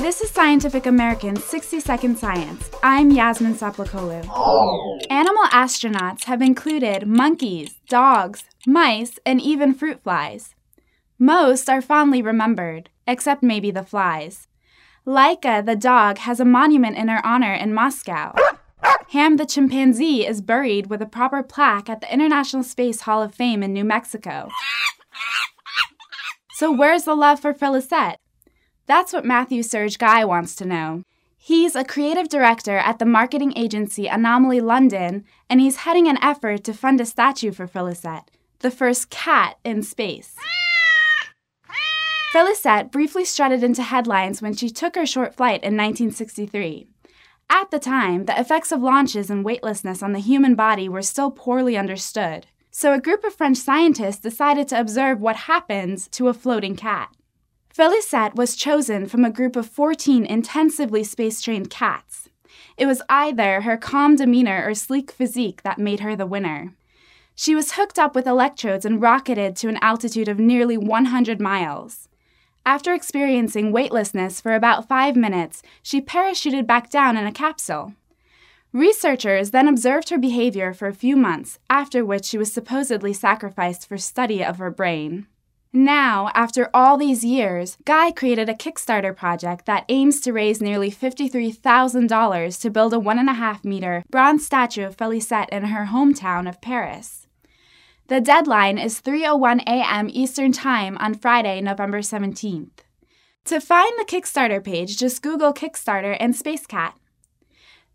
This is Scientific American's 60 Second Science. I'm Yasmin Saplakoglu. Animal astronauts have included monkeys, dogs, mice, and even fruit flies. Most are fondly remembered, except maybe the flies. Laika the dog has a monument in her honor in Moscow. Ham the chimpanzee is buried with a proper plaque at the International Space Hall of Fame in New Mexico. So, where's the love for Felicette? That's what Matthew Serge Guy wants to know. He's a creative director at the marketing agency Anomaly London, and he's heading an effort to fund a statue for Felicette, the first cat in space. Felicette briefly strutted into headlines when she took her short flight in 1963. At the time, the effects of launches and weightlessness on the human body were still poorly understood, so a group of French scientists decided to observe what happens to a floating cat. Felicette was chosen from a group of 14 intensively space trained cats. It was either her calm demeanor or sleek physique that made her the winner. She was hooked up with electrodes and rocketed to an altitude of nearly 100 miles. After experiencing weightlessness for about five minutes, she parachuted back down in a capsule. Researchers then observed her behavior for a few months, after which she was supposedly sacrificed for study of her brain. Now, after all these years, Guy created a Kickstarter project that aims to raise nearly $53,000 to build a one and a half meter bronze statue of Felicette in her hometown of Paris. The deadline is 3:01 a.m. Eastern Time on Friday, November 17th. To find the Kickstarter page, just Google Kickstarter and Space Cat.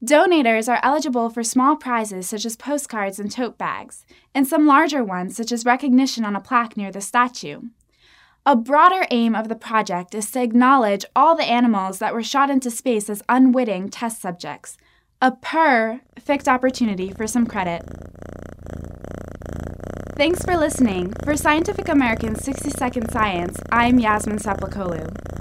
Donators are eligible for small prizes such as postcards and tote bags, and some larger ones such as recognition on a plaque near the statue. A broader aim of the project is to acknowledge all the animals that were shot into space as unwitting test subjects. A perfect opportunity for some credit. Thanks for listening. For Scientific American's 60 Second Science, I'm Yasmin Saplakoglu.